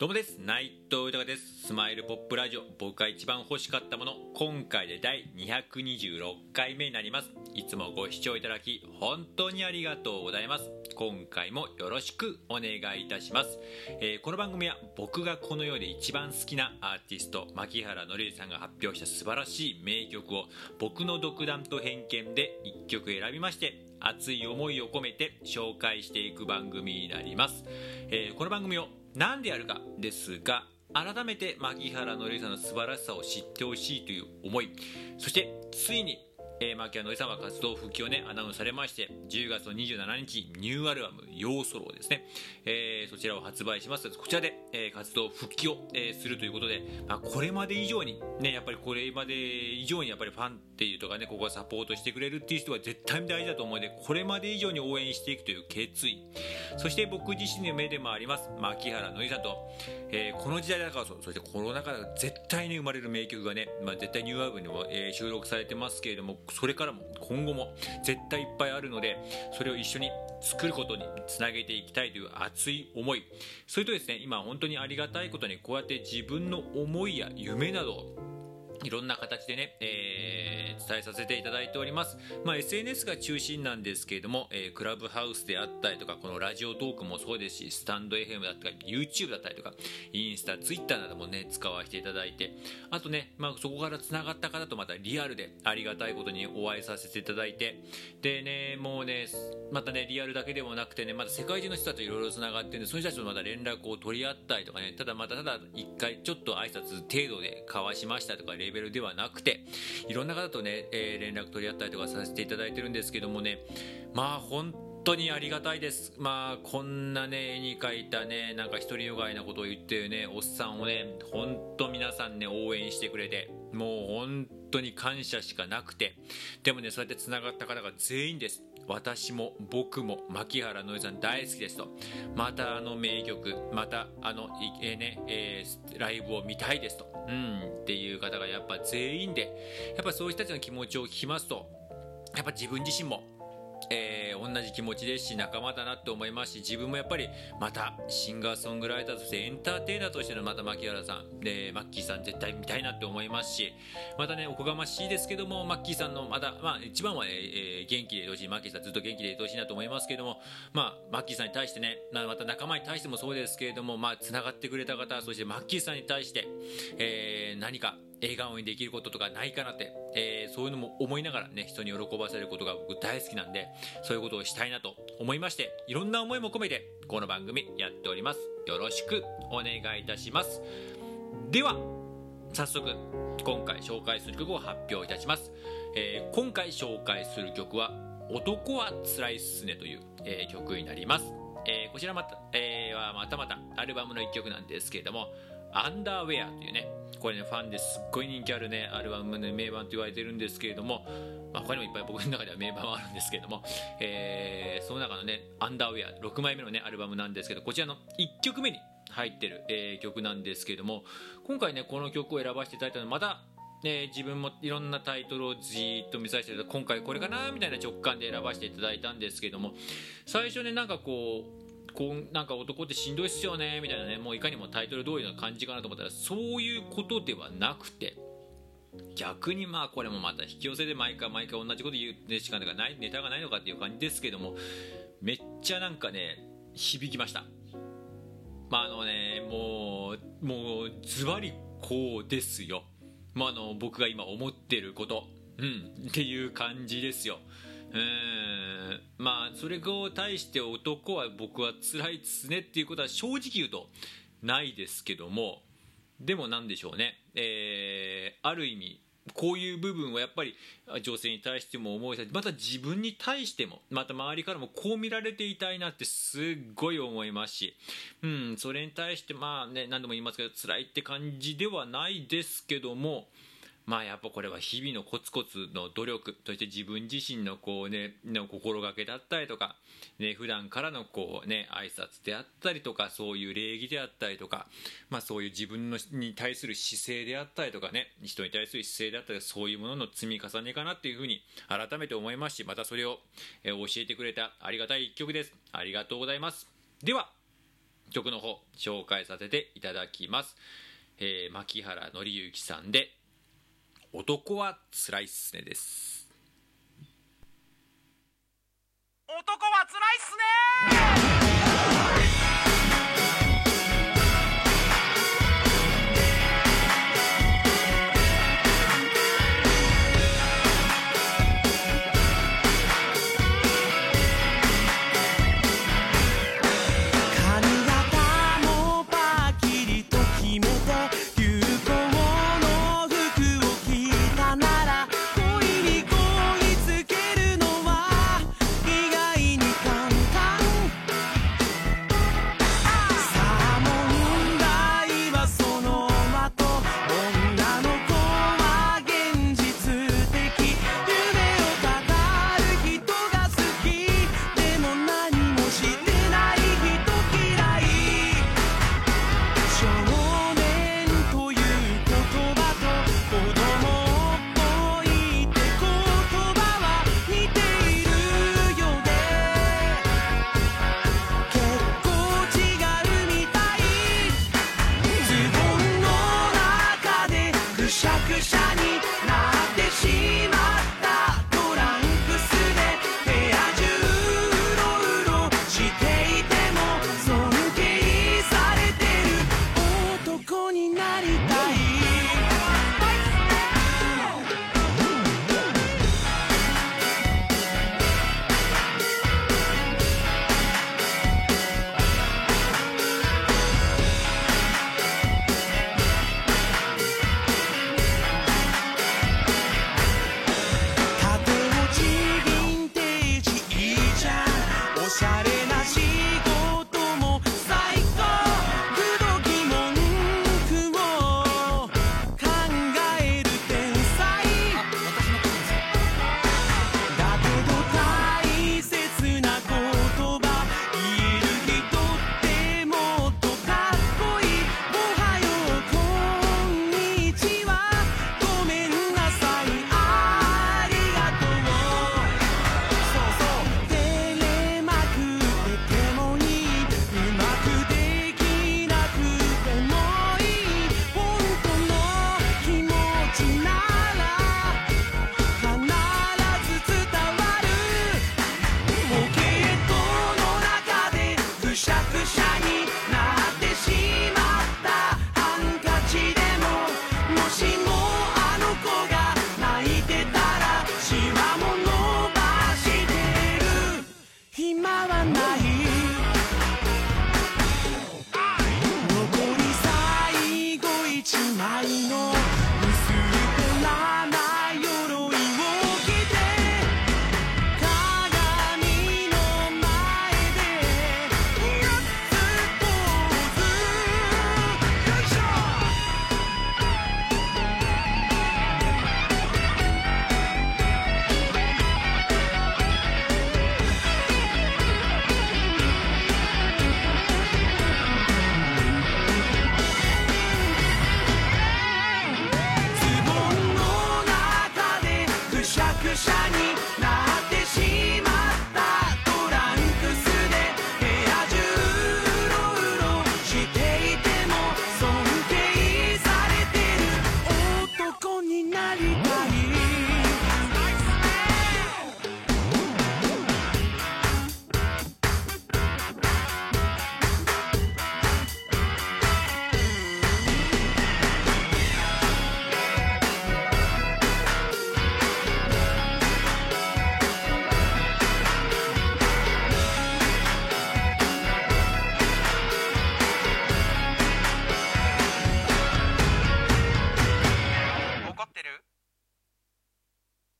どうもです。内藤豊です。スマイルポップラジオ。僕が一番欲しかったもの。今回で第226回目になります。いつもご視聴いただき本当にありがとうございます。今回もよろしくお願いいたします、えー、この番組は僕がこの世で一番好きなアーティスト牧原紀之さんが発表した素晴らしい名曲を僕の独断と偏見で1曲選びまして熱い思いを込めて紹介していく番組になります、えー、この番組を何でやるかですが改めて牧原のりさんの素晴らしさを知ってほしいという思い。そしてついにえー、牧谷のりさんは活動復帰をね、アナウンスされまして、10月の27日、ニューアルバム、ヨーソローですね、えー、そちらを発売します。こちらで、えー、活動復帰を、えー、するということで、まあ、これまで以上に、ね、やっぱりこれまで以上にやっぱりファンっていうとかね、ここはサポートしてくれるっていう人は絶対に大事だと思うので、これまで以上に応援していくという決意。そして僕自身の目でもあります、牧原のりさんと、えー、この時代だからそそしてコロナ禍で絶対に生まれる名曲がね、まあ、絶対ニューアルバムにも、えー、収録されてますけれども、それからも今後も絶対いっぱいあるのでそれを一緒に作ることにつなげていきたいという熱い思い。それとですね今本当にありがたいことにこうやって自分の思いや夢などいろんな形でね、えー、伝えさせていただいております。まあ、SNS が中心なんですけれども、えー、クラブハウスであったりとか、このラジオトークもそうですし、スタンド FM だったり、YouTube だったりとか、インスタ、Twitter などもね、使わせていただいて、あとね、まあ、そこから繋がった方とまたリアルでありがたいことにお会いさせていただいて、でね、もうね、またね、リアルだけでもなくてね、また世界中の人たちといろいろ繋がってるんで、その人たちとまた連絡を取り合ったりとかね、ただまたただ一回ちょっと挨拶程度で交わしましたとか、レベルではなくていろんな方とね、えー、連絡取り合ったりとかさせていただいてるんですけどもねまあ本当にありがたいです。まあ、こんなね、絵に描いたね、なんか独りよがいなことを言ってるね、おっさんをね、本当皆さんね、応援してくれて、もう本当に感謝しかなくて、でもね、そうやって繋がった方が全員です。私も僕も牧原のりさん大好きですとまたあの名曲またあの、えー、ねえー、ライブを見たいですと、うん、っていう方がやっぱ全員でやっぱそういう人たちの気持ちを聞きますとやっぱ自分自身もえー、同じ気持ちですし仲間だなって思いますし自分もやっぱりまたシンガーソングライターとしてエンターテイナーとしてのまた牧原さんでマッキーさん絶対見たいなって思いますしまたねおこがましいですけどもマッキーさんのまたまあ一番はね、えー、元気でいてほしい。マッキーさんずっと元気でいてほしいなと思いますけどもまあマッキーさんに対してねまた仲間に対してもそうですけれどもまあがってくれた方そしてマッキーさんに対して、えー、何か笑顔にできることとかないかなって、えー、そういうのも思いながらね、人に喜ばせることが僕大好きなんで、そういうことをしたいなと思いまして、いろんな思いも込めて、この番組やっております。よろしくお願いいたします。では、早速、今回紹介する曲を発表いたします。えー、今回紹介する曲は、男はつらいっすねという、えー、曲になります。え、こちらまた、えー、はまたまたアルバムの一曲なんですけれども、アンダーウェアというね、これね、ファンですっごい人気あるね、アルバムの名盤と言われてるんですけれども、まあ、他にもいっぱい僕の中では名盤はあるんですけれども、えー、その中のね、アンダーウェア、6枚目のね、アルバムなんですけど、こちらの1曲目に入ってる、えー、曲なんですけれども、今回ね、この曲を選ばせていただいたのは、また、ね、自分もいろんなタイトルをじっと見させて今回これかなみたいな直感で選ばせていただいたんですけども最初ねなんかこうこうなんか男ってしんどいっすよねみたいなねもういかにもタイトル通りの感じかなと思ったらそういうことではなくて逆にまあこれもまた引き寄せで毎回毎回同じこと言うしかないネタがないのかっていう感じですけどもめっちゃなんかね響きました。まああのねもうもうズバリこうですよ。まああの僕が今思ってることうんっていう感じですよ。うんまあそれを対して男は僕は辛いですねっていうことは正直言うとないですけどもでも何でしょうね、えー、ある意味こういう部分はやっぱり女性に対しても思うしまた自分に対してもまた周りからもこう見られていたいなってすっごい思いますし、うん、それに対してまあね何度も言いますけど辛いって感じではないですけどもまあやっぱこれは日々のコツコツの努力そして自分自身のこうねの心がけだったりとかね普段からのこうね挨拶であったりとかそういう礼儀であったりとかまあそういう自分のに対する姿勢であったりとかね人に対する姿勢であったりそういうものの積み重ねかなっていうふうに改めて思いますしまたそれを教えてくれたありがたい一曲です。ありがとうございます。では曲の方紹介させていただきます、えー、牧原紀之さんで「男はつらいっすね」です。男はつらいっすね